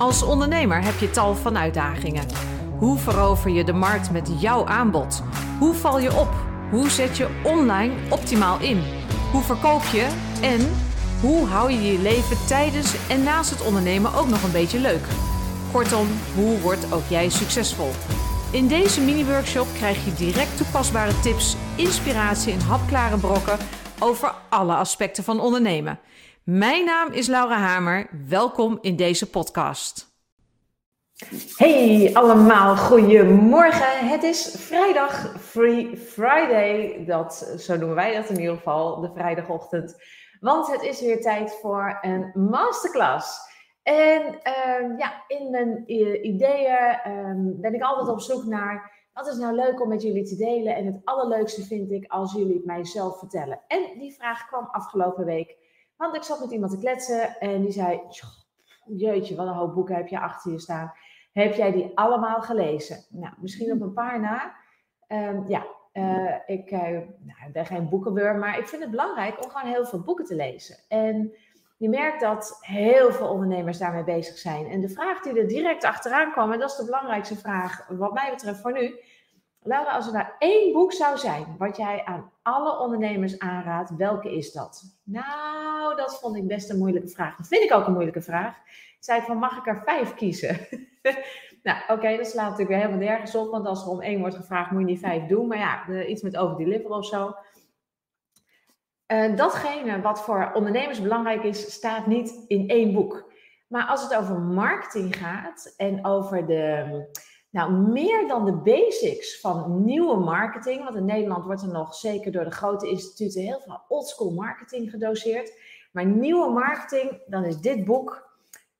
Als ondernemer heb je tal van uitdagingen. Hoe verover je de markt met jouw aanbod? Hoe val je op? Hoe zet je online optimaal in? Hoe verkoop je? En hoe hou je je leven tijdens en naast het ondernemen ook nog een beetje leuk? Kortom, hoe wordt ook jij succesvol? In deze mini-workshop krijg je direct toepasbare tips, inspiratie en hapklare brokken over alle aspecten van ondernemen. Mijn naam is Laura Hamer. Welkom in deze podcast. Hey allemaal, goedemorgen. Het is vrijdag, Free Friday. Dat, zo noemen wij dat in ieder geval, de vrijdagochtend. Want het is weer tijd voor een masterclass. En uh, ja, in mijn ideeën um, ben ik altijd op zoek naar wat is nou leuk om met jullie te delen. En het allerleukste vind ik als jullie het mij zelf vertellen. En die vraag kwam afgelopen week want ik zat met iemand te kletsen en die zei: Jeetje, wat een hoop boeken heb je achter je staan. Heb jij die allemaal gelezen? Nou, misschien op een paar na. Um, ja, uh, ik uh, nou, ben geen boekenwurm, maar ik vind het belangrijk om gewoon heel veel boeken te lezen. En je merkt dat heel veel ondernemers daarmee bezig zijn. En de vraag die er direct achteraan kwam, en dat is de belangrijkste vraag wat mij betreft voor nu, Laura, als er nou één boek zou zijn wat jij aan alle ondernemers aanraadt, welke is dat? Nou, dat vond ik best een moeilijke vraag. Dat vind ik ook een moeilijke vraag. Ik zei van, mag ik er vijf kiezen? nou, oké, dat slaat natuurlijk weer helemaal nergens op, want als er om één wordt gevraagd, moet je niet vijf doen. Maar ja, iets met overdeliveren of zo. Uh, datgene wat voor ondernemers belangrijk is, staat niet in één boek. Maar als het over marketing gaat en over de nou, meer dan de basics van nieuwe marketing, want in Nederland wordt er nog zeker door de grote instituten heel veel oldschool marketing gedoseerd. Maar nieuwe marketing, dan is dit boek,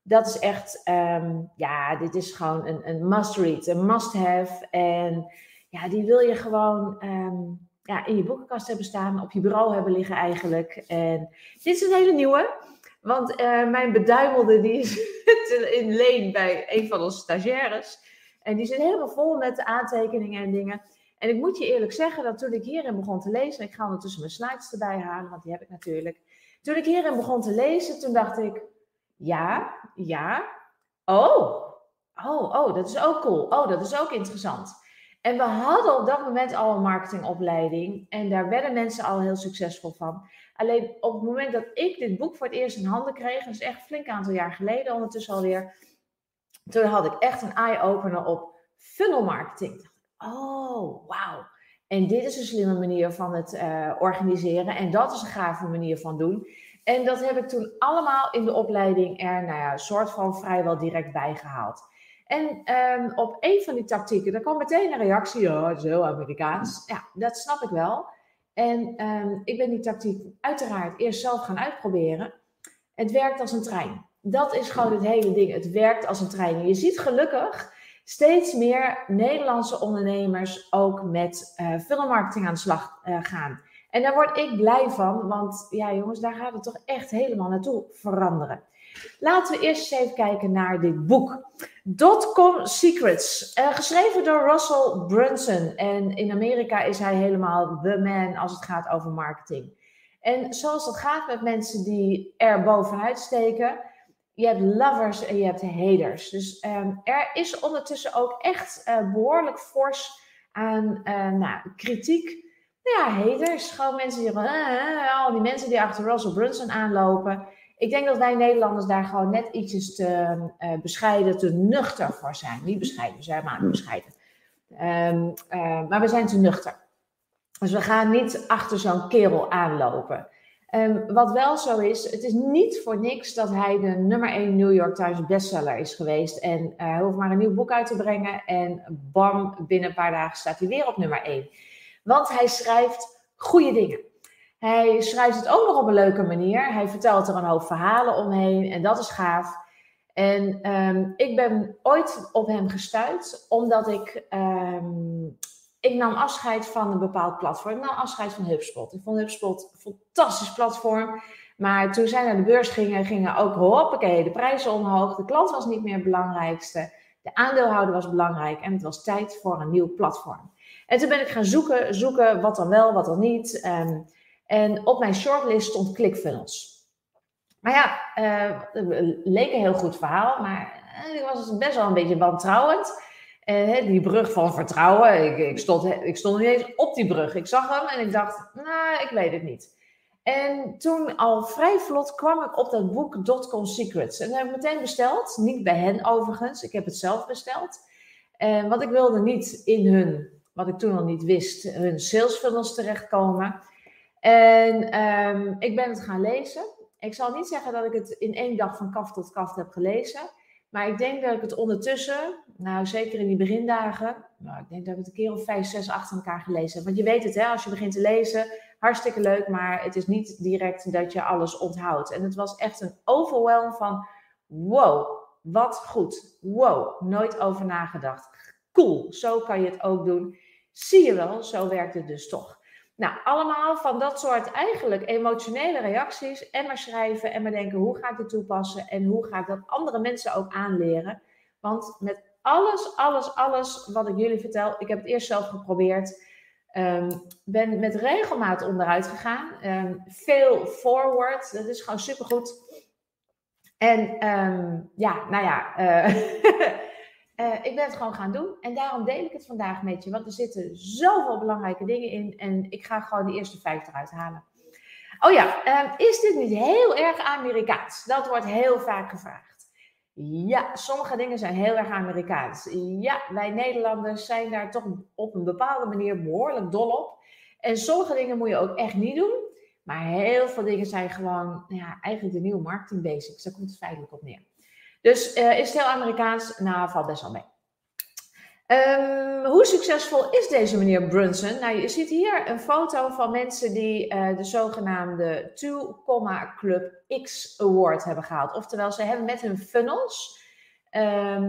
dat is echt, um, ja, dit is gewoon een, een must-read, een must-have. En ja, die wil je gewoon um, ja, in je boekenkast hebben staan, op je bureau hebben liggen eigenlijk. En dit is een hele nieuwe. Want uh, mijn beduimelde, die is in leen bij een van onze stagiaires. En die zit helemaal vol met aantekeningen en dingen. En ik moet je eerlijk zeggen dat toen ik hierin begon te lezen, ik ga ondertussen mijn slides erbij halen, want die heb ik natuurlijk. Toen ik hierin begon te lezen, toen dacht ik, ja, ja, oh, oh, oh, dat is ook cool. Oh, dat is ook interessant. En we hadden op dat moment al een marketingopleiding en daar werden mensen al heel succesvol van. Alleen op het moment dat ik dit boek voor het eerst in handen kreeg, dat is echt een flink aantal jaar geleden ondertussen alweer, toen had ik echt een eye-opener op funnel marketing. Oh, wauw. En dit is een slimme manier van het uh, organiseren. En dat is een gave manier van doen. En dat heb ik toen allemaal in de opleiding er, nou ja, soort van vrijwel direct bijgehaald. En um, op een van die tactieken, daar kwam meteen een reactie. Ja, het is heel Amerikaans. Ja, dat snap ik wel. En um, ik ben die tactiek uiteraard eerst zelf gaan uitproberen. Het werkt als een trein dat is gewoon het hele ding. Het werkt als een trein. Je ziet gelukkig steeds meer Nederlandse ondernemers ook met uh, filmmarketing aan de slag uh, gaan. En daar word ik blij van, want ja jongens, daar gaat het toch echt helemaal naartoe veranderen. Laten we eerst eens even kijken naar dit boek. Dotcom Secrets, uh, geschreven door Russell Brunson. En in Amerika is hij helemaal the man als het gaat over marketing. En zoals dat gaat met mensen die er bovenuit steken, je hebt lovers en je hebt haters. Dus um, er is ondertussen ook echt uh, behoorlijk fors aan uh, nou, kritiek. Nou ja, haters. Gewoon mensen die van, uh, al die mensen die achter Russell Brunson aanlopen. Ik denk dat wij Nederlanders daar gewoon net ietsjes te bescheiden, te nuchter voor zijn. Niet bescheiden, we zijn maar bescheiden. Um, maar we zijn te nuchter. Dus we gaan niet achter zo'n kerel aanlopen. Um, wat wel zo is, het is niet voor niks dat hij de nummer 1 New York Times bestseller is geweest. En uh, hij hoeft maar een nieuw boek uit te brengen. En bam, binnen een paar dagen staat hij weer op nummer 1. Want hij schrijft goede dingen. Hij schrijft het ook nog op een leuke manier. Hij vertelt er een hoop verhalen omheen en dat is gaaf. En um, ik ben ooit op hem gestuurd omdat ik um, ik nam afscheid van een bepaald platform. Ik nam afscheid van HubSpot. Ik vond HubSpot een fantastisch platform. Maar toen zij naar de beurs gingen, gingen ook hoppakee, de prijzen omhoog. De klant was niet meer het belangrijkste. De aandeelhouder was belangrijk. En het was tijd voor een nieuw platform. En toen ben ik gaan zoeken, zoeken wat dan wel, wat dan niet. Um, en op mijn shortlist stond ClickFunnels. Maar ja, uh, leek een heel goed verhaal, maar En ik was best wel een beetje wantrouwend. En die brug van vertrouwen, ik, ik, stond, ik stond niet eens op die brug. Ik zag hem en ik dacht, nou, ik weet het niet. En toen al vrij vlot kwam ik op dat boek Dotcom Secrets. En dat heb ik meteen besteld. Niet bij hen overigens, ik heb het zelf besteld. En want ik wilde niet in hun, wat ik toen al niet wist, hun sales funnels terechtkomen. En ehm, ik ben het gaan lezen. Ik zal niet zeggen dat ik het in één dag van kaf tot kaf heb gelezen. Maar ik denk dat ik het ondertussen, nou zeker in die begindagen, nou, ik denk dat ik het een keer of vijf, zes achter elkaar gelezen heb. Want je weet het, hè, als je begint te lezen, hartstikke leuk, maar het is niet direct dat je alles onthoudt. En het was echt een overwhelm van, wow, wat goed. Wow, nooit over nagedacht. Cool, zo kan je het ook doen. Zie je wel, zo werkt het dus toch. Nou, allemaal van dat soort eigenlijk emotionele reacties. En maar schrijven en maar denken, hoe ga ik dit toepassen? En hoe ga ik dat andere mensen ook aanleren? Want met alles, alles, alles wat ik jullie vertel, ik heb het eerst zelf geprobeerd. Um, ben met regelmaat onderuit gegaan. Um, veel forward, dat is gewoon supergoed. En um, ja, nou ja, uh, uh, ik ben het gewoon gaan doen. En daarom deel ik het vandaag met je. Want er zitten zoveel belangrijke dingen in. En ik ga gewoon de eerste vijf eruit halen. Oh ja, is dit niet heel erg Amerikaans? Dat wordt heel vaak gevraagd. Ja, sommige dingen zijn heel erg Amerikaans. Ja, wij Nederlanders zijn daar toch op een bepaalde manier behoorlijk dol op. En sommige dingen moet je ook echt niet doen. Maar heel veel dingen zijn gewoon ja, eigenlijk de nieuwe marketing basics. Daar komt het feitelijk op neer. Dus uh, is het heel Amerikaans? Nou, valt best wel mee. Um, hoe succesvol is deze meneer Brunson? Nou, je ziet hier een foto van mensen die uh, de zogenaamde 2, Club X Award hebben gehaald. Oftewel, ze hebben met hun funnels um,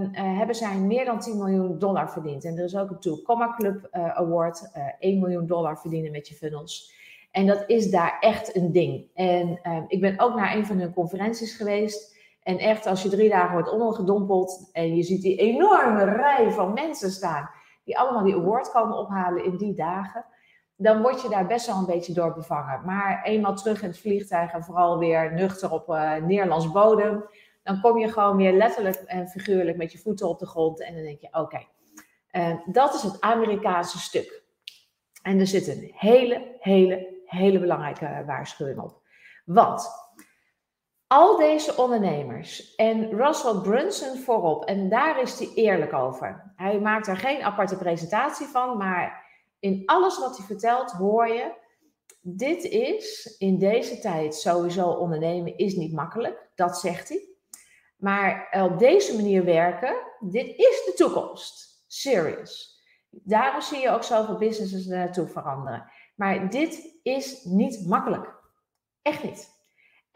uh, hebben zij meer dan 10 miljoen dollar verdiend. En er is ook een 2, Club Award, 1 miljoen dollar verdienen met je funnels. En dat is daar echt een ding. En ehm, ik ben ook naar een van hun conferenties geweest. En echt, als je drie dagen wordt ondergedompeld en je ziet die enorme rij van mensen staan, die allemaal die award komen ophalen in die dagen, dan word je daar best wel een beetje door bevangen. Maar eenmaal terug in het vliegtuig en vooral weer nuchter op uh, Nederlands bodem, dan kom je gewoon weer letterlijk en figuurlijk met je voeten op de grond en dan denk je, oké, uh, dat is het Amerikaanse stuk. En er zit een hele, hele, hele belangrijke waarschuwing op. Want al deze ondernemers en Russell Brunson voorop, en daar is hij eerlijk over. Hij maakt er geen aparte presentatie van, maar in alles wat hij vertelt hoor je, dit is in deze tijd sowieso ondernemen is niet makkelijk, dat zegt hij. Maar op deze manier werken, dit is de toekomst. Serious. Daarom zie je ook zoveel businesses naartoe veranderen. Maar dit is niet makkelijk. Echt niet.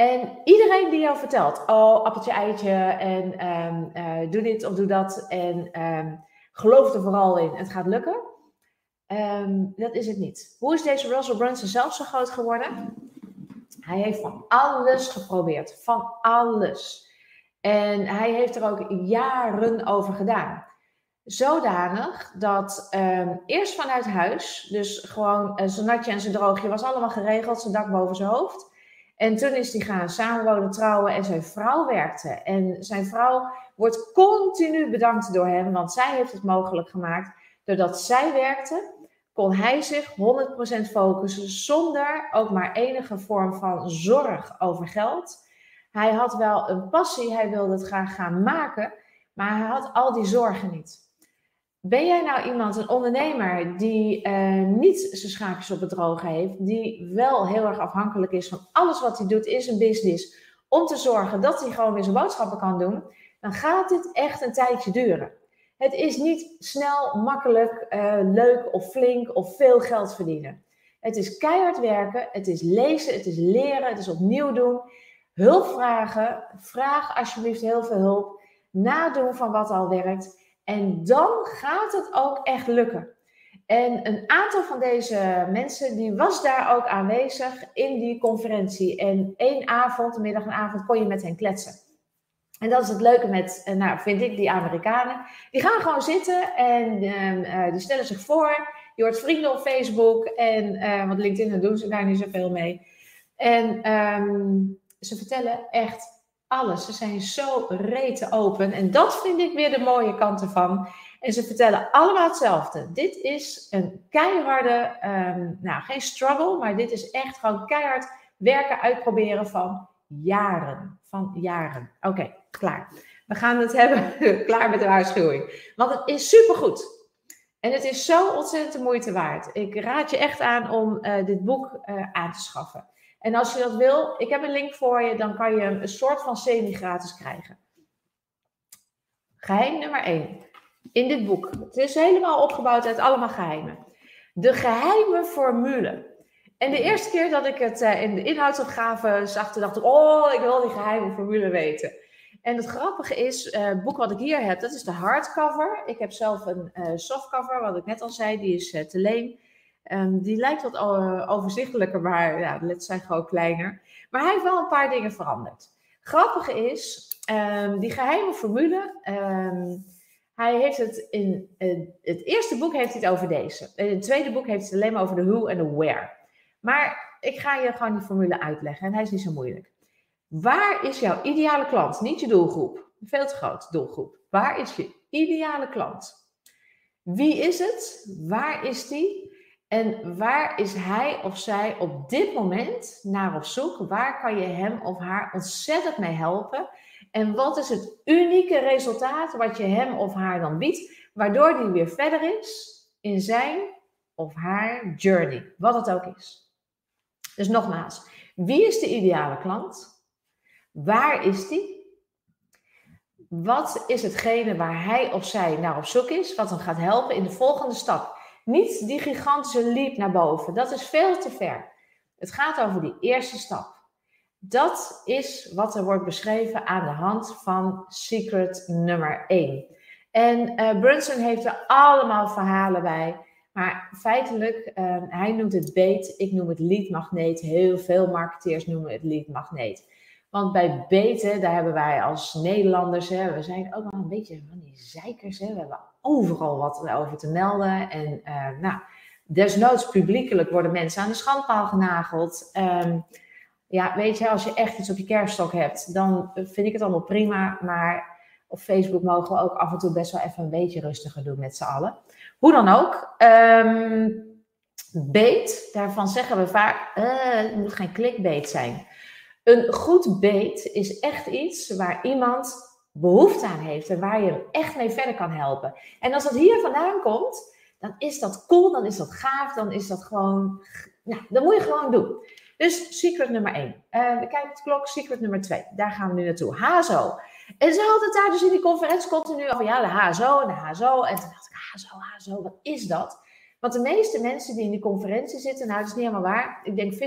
En iedereen die jou vertelt, oh, appeltje, eitje, en um, uh, doe dit of doe dat, en um, geloof er vooral in, het gaat lukken, um, dat is het niet. Hoe is deze Russell Brunson zelf zo groot geworden? Hij heeft van alles geprobeerd, van alles. En hij heeft er ook jaren over gedaan. Zodanig dat eerst vanuit huis, dus gewoon uh, zijn natje en zijn droogje was allemaal geregeld, zijn dak boven zijn hoofd. En toen is hij gaan samenwonen, trouwen en zijn vrouw werkte. En zijn vrouw wordt continu bedankt door hem, want zij heeft het mogelijk gemaakt. Doordat zij werkte, kon hij zich 100% focussen zonder ook maar enige vorm van zorg over geld. Hij had wel een passie, hij wilde het graag gaan maken, maar hij had al die zorgen niet. Ben jij nou iemand, een ondernemer, die uh, niet zijn schaakjes op het droge heeft, die wel heel erg afhankelijk is van alles wat hij doet in zijn business, om te zorgen dat hij gewoon weer zijn boodschappen kan doen, dan gaat dit echt een tijdje duren. Het is niet snel, makkelijk, uh, leuk of flink of veel geld verdienen. Het is keihard werken, het is lezen, het is leren, het is opnieuw doen. Hulp vragen, vraag alsjeblieft heel veel hulp. Nadoen van wat al werkt. En dan gaat het ook echt lukken. En een aantal van deze mensen, die was daar ook aanwezig in die conferentie. En één avond, middag en avond, kon je met hen kletsen. En dat is het leuke met, eh, nou vind ik, die Amerikanen. Die gaan gewoon zitten en uh, die stellen zich voor. Je wordt vrienden op Facebook. En, uh, want LinkedIn doen ze daar niet zoveel mee. En um, ze vertellen echt alles. Ze zijn zo rete open. En dat vind ik weer de mooie kant ervan. En ze vertellen allemaal hetzelfde. Dit is een keiharde, um, nou geen struggle, maar dit is echt gewoon keihard werken, uitproberen van jaren. Van jaren. Oké, klaar. We gaan het hebben, klaar met de waarschuwing. Want het is supergoed. En het is zo ontzettend de moeite waard. Ik raad je echt aan om uh, dit boek uh, aan te schaffen. En als je dat wil, ik heb een link voor je, dan kan je hem een soort van semi-gratis krijgen. Geheim nummer 1 in dit boek. Het is helemaal opgebouwd uit allemaal geheimen. De geheime formule. En de eerste keer dat ik het uh, in de inhoudsopgave zag, dacht ik, oh, ik wil die geheime formule weten. En het grappige is, uh, het boek wat ik hier heb, dat is de hardcover. Ik heb zelf een uh, softcover, wat ik net al zei, die is te leen. Um, die lijkt wat overzichtelijker, maar ja, letters zijn gewoon kleiner. Maar hij heeft wel een paar dingen veranderd. Grappige is, um, die geheime formule, um, hij heeft het in het eerste boek heeft hij het over deze. In het tweede boek heeft hij het alleen maar over de who en de where. Maar ik ga je gewoon die formule uitleggen en hij is niet zo moeilijk. Waar is jouw ideale klant? Niet je doelgroep. Veel te groot doelgroep. Waar is je ideale klant? Wie is het? Waar is die? En waar is hij of zij op dit moment naar op zoek? Waar kan je hem of haar ontzettend mee helpen? En wat is het unieke resultaat wat je hem of haar dan biedt, waardoor die weer verder is in zijn of haar journey, wat het ook is. Dus nogmaals, wie is de ideale klant? Waar is die? Wat is hetgene waar hij of zij naar op zoek is, wat hem gaat helpen in de volgende stap? Niet die gigantische leap naar boven, dat is veel te ver. Het gaat over die eerste stap. Dat is wat er wordt beschreven aan de hand van secret nummer 1. En uh, Brunson heeft er allemaal verhalen bij. Maar feitelijk, uh, hij noemt het beet, ik noem het leadmagneet. Heel veel marketeers noemen het leadmagneet. Want bij beten, daar hebben wij als Nederlanders, hè, we zijn ook wel een beetje van die zeikers. Hè, we hebben overal wat over te melden. En uh, nou, desnoods publiekelijk worden mensen aan de schandpaal genageld. Um, ja, weet je, als je echt iets op je kerststok hebt, dan vind ik het allemaal prima. Maar op Facebook mogen we ook af en toe best wel even een beetje rustiger doen met z'n allen. Hoe dan ook. Um, daarvan zeggen we vaak, uh, het moet geen clickbait zijn. Een goed beet is echt iets waar iemand behoefte aan heeft en waar je echt mee verder kan helpen. En als dat hier vandaan komt, dan is dat cool, dan is dat gaaf, dan is dat gewoon, nou, dat moet je gewoon doen. Dus secret nummer 1. Uh, we kijken de klok, secret nummer 2. Daar gaan we nu naartoe. HSO. En ze hadden het daar dus in die conferentie continu over, ja, de HSO en de HSO. En toen dacht ik, HSO, HSO, wat is dat? Want de meeste mensen die in die conferentie zitten, nou, dat is niet helemaal waar. Ik denk 50-50.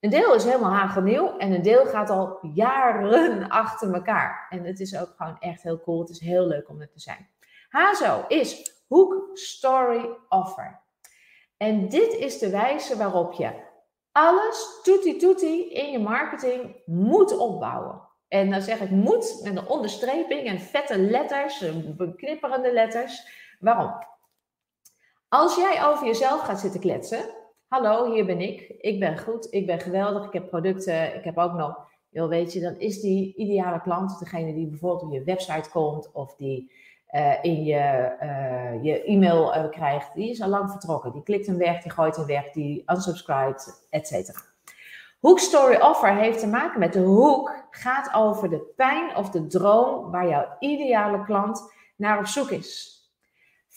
Een deel is helemaal hagelnieuw en een deel gaat al jaren achter elkaar. En het is ook gewoon echt heel cool. Het is heel leuk om er te zijn. HSO is Hook Story Offer. En dit is de wijze waarop je alles tutti tutti in je marketing moet opbouwen. En dan zeg ik moet met een onderstreping en vette letters, beknipperende letters. Waarom? Als jij over jezelf gaat zitten kletsen. Hallo, hier ben ik. Ik ben goed, ik ben geweldig, ik heb producten, ik heb ook nog. Joh, weet je, dan is die ideale klant degene die bijvoorbeeld op je website komt of die uh, in je, uh, je e-mail uh, krijgt, die is al lang vertrokken. Die klikt hem weg, die gooit hem weg, die unsubscribed, etc. Hook Story Offer heeft te maken met de hoek, gaat over de pijn of de droom waar jouw ideale klant naar op zoek is.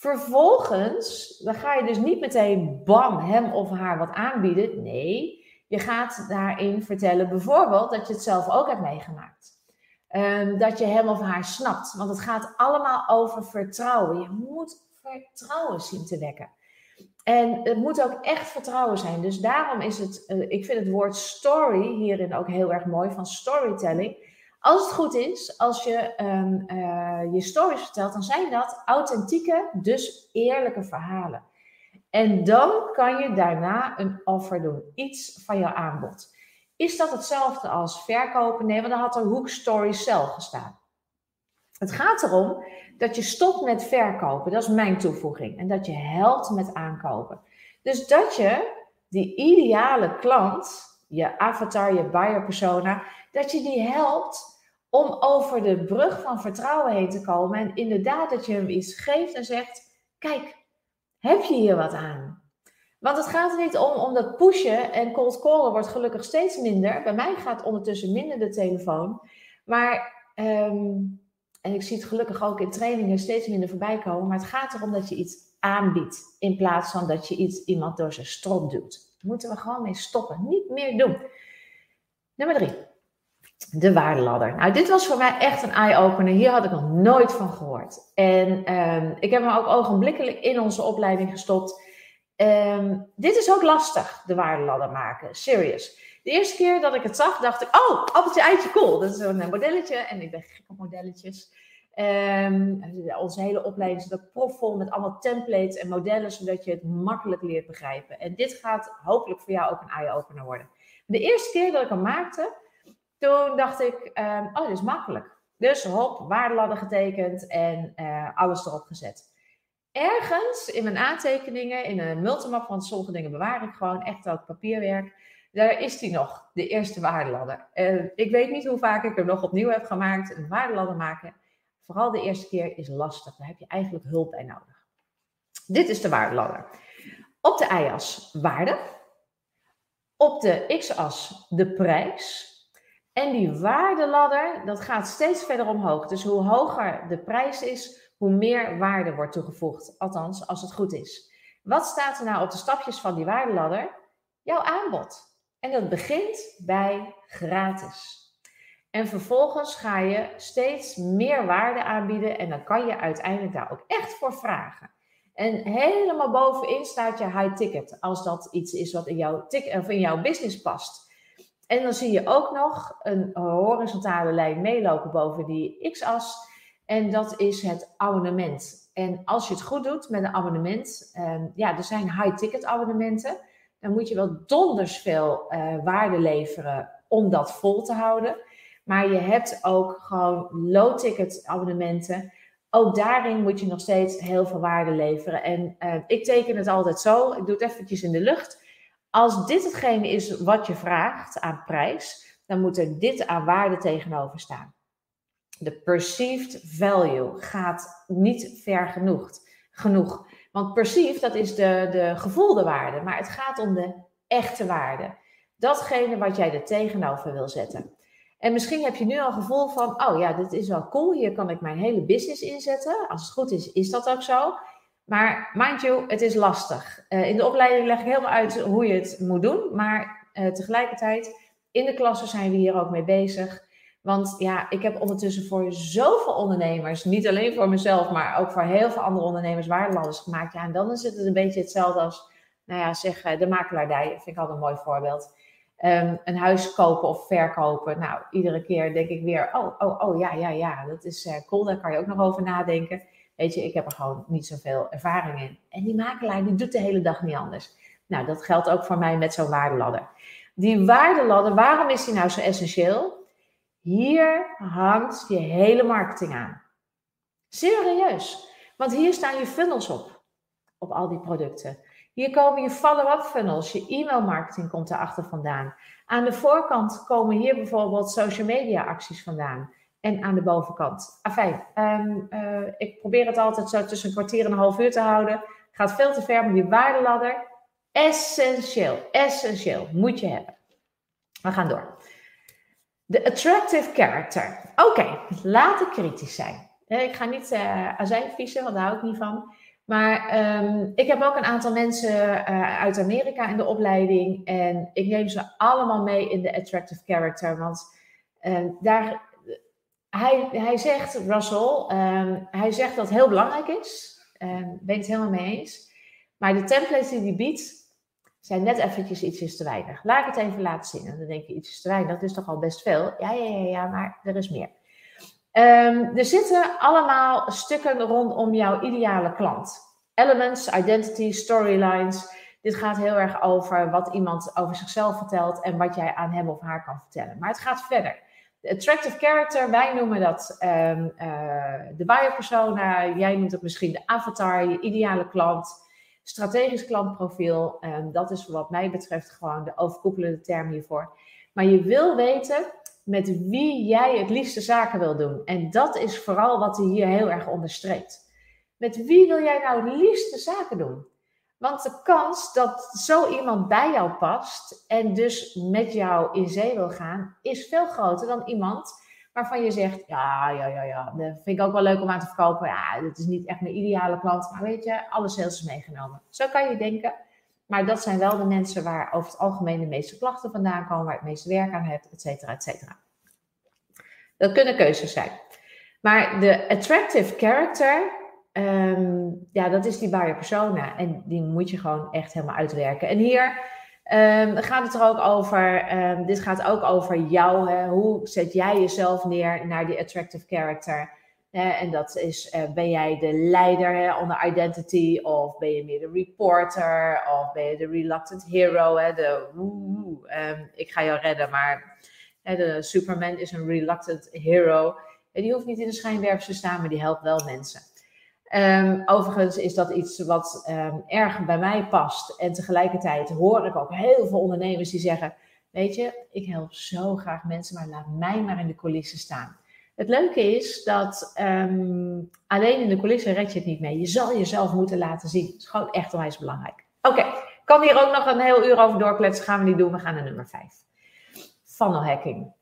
Vervolgens, dan ga je dus niet meteen bam hem of haar wat aanbieden. Nee, je gaat daarin vertellen bijvoorbeeld dat je het zelf ook hebt meegemaakt. Um, dat je hem of haar snapt. Want het gaat allemaal over vertrouwen. Je moet vertrouwen zien te wekken. En het moet ook echt vertrouwen zijn. Dus daarom is het, uh, ik vind het woord story hierin ook heel erg mooi, van storytelling. Als het goed is, als je um, uh, je stories vertelt, dan zijn dat authentieke, dus eerlijke verhalen. En dan kan je daarna een offer doen, iets van jouw aanbod. Is dat hetzelfde als verkopen? Nee, want dan had er Hook Story Cell gestaan. Het gaat erom dat je stopt met verkopen. Dat is mijn toevoeging. En dat je helpt met aankopen. Dus dat je die ideale klant je avatar, je buyer persona, dat je die helpt om over de brug van vertrouwen heen te komen. En inderdaad dat je hem iets geeft en zegt, kijk, heb je hier wat aan? Want het gaat er niet om, om dat pushen en cold callen wordt gelukkig steeds minder. Bij mij gaat ondertussen minder de telefoon. Maar, ehm, en ik zie het gelukkig ook in trainingen steeds minder voorbij komen. Maar het gaat erom dat je iets aanbiedt. In plaats van dat je iets, iemand door zijn strot doet. Daar moeten we gewoon mee stoppen. Niet meer doen. Nummer drie. De waardeladder. Nou, dit was voor mij echt een eye-opener. Hier had ik nog nooit van gehoord. En ehm, ik heb me ook ogenblikkelijk in onze opleiding gestopt. Ehm, dit is ook lastig, de waardeladder maken. Serious. De eerste keer dat ik het zag, dacht ik, oh, appeltje, eitje, cool. Dat is een modelletje en ik ben gek op modelletjes. Um, onze hele opleiding zit ook profvol met allemaal templates en modellen, zodat je het makkelijk leert begrijpen. En dit gaat hopelijk voor jou ook een eye-opener worden. De eerste keer dat ik hem maakte, toen dacht ik, um, oh, dit is makkelijk. Dus hop, waardeladder getekend en uh, alles erop gezet. Ergens in mijn aantekeningen, in een multimap, want sommige dingen bewaar ik gewoon, echt ook papierwerk, daar is die nog, de eerste waardeladder. Uh, ik weet niet hoe vaak ik hem nog opnieuw heb gemaakt, een waardeladder maken. Vooral de eerste keer is lastig, daar heb je eigenlijk hulp bij nodig. Dit is de waardeladder. Op de y-as waarde, op de x-as de prijs, en die waardeladder, dat gaat steeds verder omhoog. Dus hoe hoger de prijs is, hoe meer waarde wordt toegevoegd. Althans, als het goed is. Wat staat er nou op de stapjes van die waardeladder? Jouw aanbod. En dat begint bij gratis. En vervolgens ga je steeds meer waarde aanbieden en dan kan je uiteindelijk daar ook echt voor vragen. En helemaal bovenin staat je high ticket, als dat iets is wat in jouw, of in jouw business past. En dan zie je ook nog een horizontale lijn meelopen boven die x-as. En dat is het abonnement. En als je het goed doet met een abonnement, ehm, ja, er zijn high-ticket abonnementen. Dan moet je wel donders veel uh, waarde leveren om dat vol te houden. Maar je hebt ook gewoon low-ticket abonnementen. Ook daarin moet je nog steeds heel veel waarde leveren. En uh, ik teken het altijd zo. Ik doe het eventjes in de lucht. Als dit hetgene is wat je vraagt aan prijs, dan moet er dit aan waarde tegenover staan. De perceived value gaat niet ver genoeg. genoeg. Want perceived, dat is de, de gevoelde waarde, maar het gaat om de echte waarde. Datgene wat jij er tegenover wil zetten. En misschien heb je nu al een gevoel van, oh ja, dit is wel cool, hier kan ik mijn hele business inzetten. Als het goed is, is dat ook zo. Maar mind you, het is lastig. Uh, in de opleiding leg ik helemaal uit hoe je het moet doen. Maar uh, tegelijkertijd, in de klassen zijn we hier ook mee bezig. Want ja, ik heb ondertussen voor zoveel ondernemers, niet alleen voor mezelf, maar ook voor heel veel andere ondernemers waardelanders gemaakt. Ja, en dan is het een beetje hetzelfde als, nou ja, zeg de makelaardij. Vind ik altijd een mooi voorbeeld. Um, een huis kopen of verkopen. Nou, iedere keer denk ik weer, oh, oh, oh, ja, ja, ja, dat is uh, cool. Daar kan je ook nog over nadenken. Weet je, ik heb er gewoon niet zoveel ervaring in. En die makelaar die doet de hele dag niet anders. Nou, dat geldt ook voor mij met zo'n waardeladder. Die waardeladder, waarom is die nou zo essentieel? Hier hangt je hele marketing aan. Serieus. Want hier staan je funnels op. Op al die producten. Hier komen je follow-up funnels, je e-mail marketing komt erachter vandaan. Aan de voorkant komen hier bijvoorbeeld social media acties vandaan en aan de bovenkant. Afijn, um, ik probeer het altijd zo tussen een kwartier en een half uur te houden. Gaat veel te ver, maar die waardeladder, essentieel, essentieel, moet je hebben. We gaan door. De attractive character. Oké, okay, laat ik kritisch zijn. Ik ga niet uh, azijn vissen, want daar hou ik niet van. Maar um, ik heb ook een aantal mensen uit Amerika in de opleiding. En ik neem ze allemaal mee in de attractive character. Want uh, daar hij, hij zegt, Russell, um, hij zegt dat het heel belangrijk is. Um, ben het helemaal mee eens. Maar de templates die hij biedt, zijn net eventjes ietsjes te weinig. Laat ik het even laten zien. En dan denk je, ietsjes te weinig, dat is toch al best veel? Ja, ja, ja, ja maar er is meer. Um, er zitten allemaal stukken rondom jouw ideale klant. Elements, identity, storylines. Dit gaat heel erg over wat iemand over zichzelf vertelt en wat jij aan hem of haar kan vertellen. Maar het gaat verder. Attractive character, wij noemen dat um, uh, de buyer persona. Jij noemt het misschien de avatar, je ideale klant. Strategisch klantprofiel, ehm, dat is wat mij betreft gewoon de overkoepelende term hiervoor. Maar je wil weten met wie jij het liefste zaken wil doen. En dat is vooral wat hij hier heel erg onderstreept. Met wie wil jij nou het liefste zaken doen? Want de kans dat zo iemand bij jou past en dus met jou in zee wil gaan, is veel groter dan iemand waarvan je zegt: Ja, ja, ja, ja, dat vind ik ook wel leuk om aan te verkopen. Ja, dit is niet echt mijn ideale klant, maar weet je, alle sales is meegenomen. Zo kan je denken. Maar dat zijn wel de mensen waar over het algemeen de meeste klachten vandaan komen, waar het meeste werk aan hebt, et cetera, et cetera. Dat kunnen keuzes zijn. Maar de attractive character, ehm, ja, dat is die buyer persona. En die moet je gewoon echt helemaal uitwerken. En hier um, gaat het er ook over, um, dit gaat ook over jou. Hè? Hoe zet jij jezelf neer naar die attractive character? en dat is, uh, ben jij de leider hè, onder identity? Of ben je meer de reporter? Of ben je de reluctant hero? Hè? De ik ga jou redden, maar de Superman is een reluctant hero. Die hoeft niet in de schijnwerpers te staan, maar die helpt wel mensen. Um, overigens is dat iets wat um, erg bij mij past. En tegelijkertijd hoor ik ook heel veel ondernemers die zeggen: Weet je, ik help zo graag mensen, maar laat mij maar in de coulissen staan. Het leuke is dat um, alleen in de coulissen red je het niet mee. Je zal jezelf moeten laten zien. Dat is gewoon echt onwijs belangrijk. Oké, kan hier ook nog een heel uur over doorkletsen. Gaan we niet doen. We gaan naar nummer 5 funnel hacking.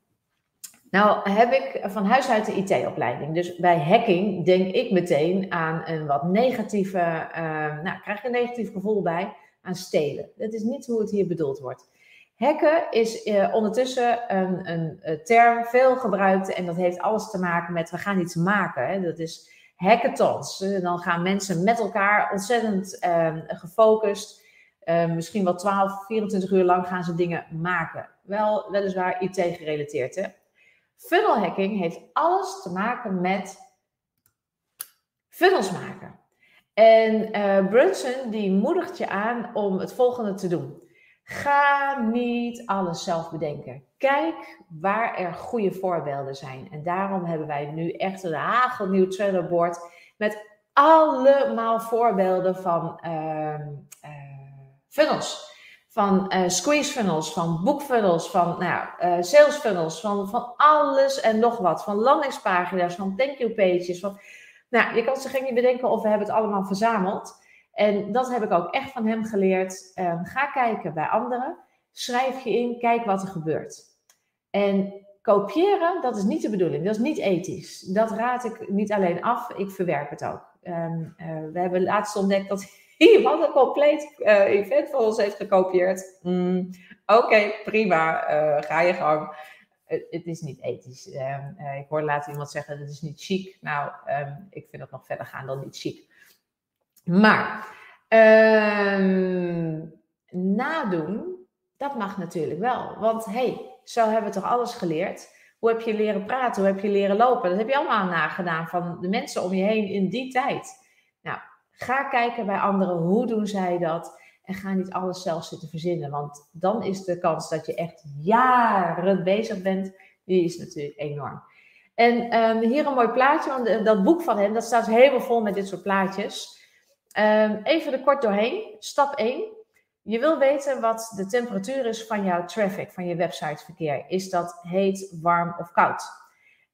Nou heb ik van huis uit de IT-opleiding. Dus bij hacking denk ik meteen aan een wat negatieve, uh, nou krijg ik een negatief gevoel bij, aan stelen. Dat is niet hoe het hier bedoeld wordt. Hacken is uh, ondertussen een, een, term veel gebruikt en dat heeft alles te maken met we gaan iets maken. Hè. Dat is hackathons. Dan gaan mensen met elkaar ontzettend uh, gefocust misschien wel 12, 24 uur lang gaan ze dingen maken. Wel weliswaar IT gerelateerd. Hè? Funnel hacking heeft alles te maken met funnels maken. En uh, Brunson die moedigt je aan om het volgende te doen. Ga niet alles zelf bedenken. Kijk waar er goede voorbeelden zijn. En daarom hebben wij nu echt een hagelnieuw trailerboard met allemaal voorbeelden van uh, funnels. Van uh, squeeze funnels, van boekfunnels, van nou, uh, sales funnels, van, van alles en nog wat. Van landingspagina's, van thank you pages. Van, nou, je kan zich geen niet bedenken of we hebben het allemaal verzameld. En dat heb ik ook echt van hem geleerd. Uh, ga kijken bij anderen. Schrijf je in, kijk wat er gebeurt. En kopiëren, dat is niet de bedoeling. Dat is niet ethisch. Dat raad ik niet alleen af, ik verwerp het ook. Um, we hebben laatst ontdekt dat iemand een compleet uh, event voor ons heeft gekopieerd. Mm, Oké, prima, uh, ga je gang. Het is niet ethisch. Uh, ik hoorde later iemand zeggen, dat is niet chic. Nou, um, ik vind dat nog verder gaan dan niet chic. Maar, ehm, nadoen, dat mag natuurlijk wel. Want hey, zo hebben we toch alles geleerd. Hoe heb je leren praten? Hoe heb je leren lopen? Dat heb je allemaal nagedaan van de mensen om je heen in die tijd. Ga kijken bij anderen, hoe doen zij dat? En ga niet alles zelf zitten verzinnen, want dan is de kans dat je echt jaren bezig bent, die is natuurlijk enorm. En um, hier een mooi plaatje, want dat boek van hem, dat staat helemaal vol met dit soort plaatjes. Um, even er kort doorheen. Stap 1. Je wil weten wat de temperatuur is van jouw traffic, van je websiteverkeer. Is dat heet, warm of koud?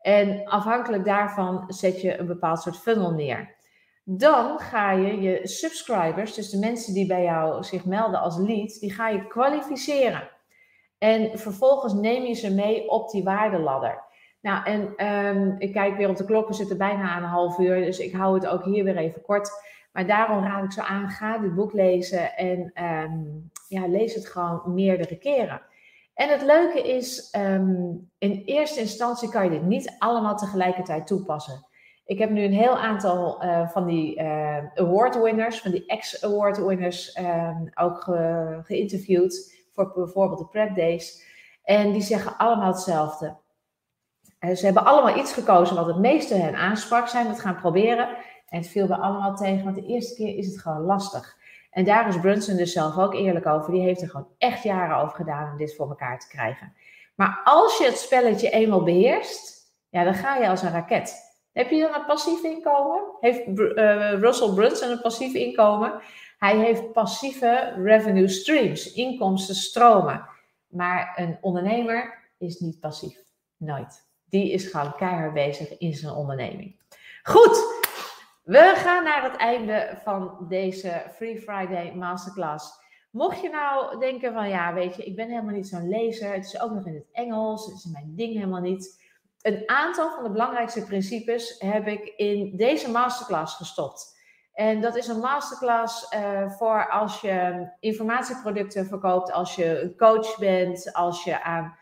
En afhankelijk daarvan zet je een bepaald soort funnel neer. Dan ga je je subscribers, dus de mensen die bij jou zich melden als lead, die ga je kwalificeren. En vervolgens neem je ze mee op die waardeladder. Nou, en um, ik kijk weer op de klok, we zitten bijna aan een half uur, dus ik hou het ook hier weer even kort. Maar daarom raad ik zo aan, ga dit boek lezen en um, ja, lees het gewoon meerdere keren. En het leuke is, um, in eerste instantie kan je dit niet allemaal tegelijkertijd toepassen. Ik heb nu een heel aantal uh, van die uh, award winners, van die ex-award winners, uh, ook ge geïnterviewd voor bijvoorbeeld de Prep Days. En die zeggen allemaal hetzelfde. Eh, ze hebben allemaal iets gekozen wat het meeste hen aansprak, zijn het gaan proberen. En het viel bij allemaal tegen, want de eerste keer is het gewoon lastig. En daar is Brunson dus zelf ook eerlijk over. Die heeft er gewoon echt jaren over gedaan om dit voor elkaar te krijgen. Maar als je het spelletje eenmaal beheerst, ja, dan ga je als een raket Heb je dan een passief inkomen? Heeft uh, Russell Brunson een passief inkomen? Hij heeft passieve revenue streams, inkomstenstromen. Maar een ondernemer is niet passief. Nooit. Die is gewoon keihard bezig in zijn onderneming. Goed, we gaan naar het einde van deze Free Friday Masterclass. Mocht je nou denken van ja, weet je, ik ben helemaal niet zo'n lezer. Het is ook nog in het Engels. Het is mijn ding helemaal niet. Een aantal van de belangrijkste principes heb ik in deze masterclass gestopt. En dat is een masterclass uh, voor als je informatieproducten verkoopt, als je coach bent, als je aan,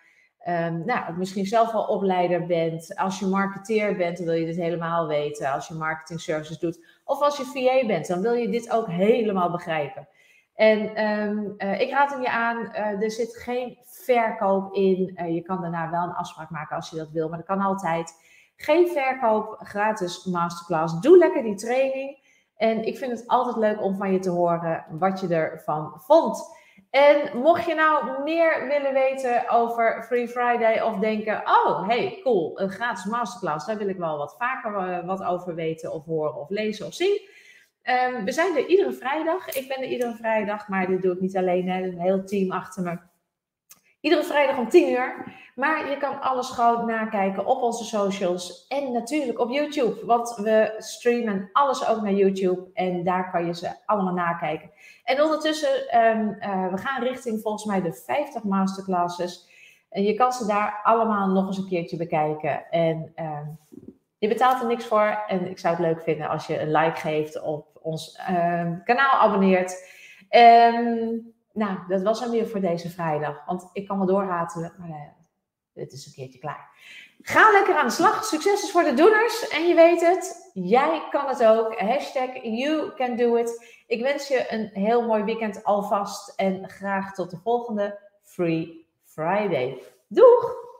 um, nou, misschien zelf wel opleider bent, als je marketeer bent, dan wil je dit helemaal weten, als je marketing services doet, of als je VA bent, dan wil je dit ook helemaal begrijpen. En um, uh, ik raad hem je aan, uh, er zit geen verkoop in. Uh, je kan daarna wel een afspraak maken als je dat wil, maar dat kan altijd. Geen verkoop, gratis masterclass. Doe lekker die training. En ik vind het altijd leuk om van je te horen wat je ervan vond. En mocht je nou meer willen weten over Free Friday of denken, oh hey, cool, een gratis masterclass, daar wil ik wel wat vaker wat over weten of horen of lezen of zien. Um, we zijn er iedere vrijdag. Ik ben er iedere vrijdag, maar dit doe ik niet alleen. Hè. Een heel team achter me. Iedere vrijdag om 10 uur. Maar je kan alles gewoon nakijken op onze socials en natuurlijk op YouTube. Want we streamen alles ook naar YouTube en daar kan je ze allemaal nakijken. En ondertussen, um, uh, we gaan richting volgens mij de 50 masterclasses. En je kan ze daar allemaal nog eens een keertje bekijken. En um, je betaalt er niks voor. En ik zou het leuk vinden als je een like geeft, op ons um, kanaal abonneert. Um, nou, dat was hem weer voor deze vrijdag. Want ik kan wel doorratelen, maar uh, het is een keertje klaar. Ga lekker aan de slag. Succes is voor de doeners. En je weet het, jij kan het ook. Hashtag you can do it. Ik wens je een heel mooi weekend alvast. En graag tot de volgende Free Friday. Doeg!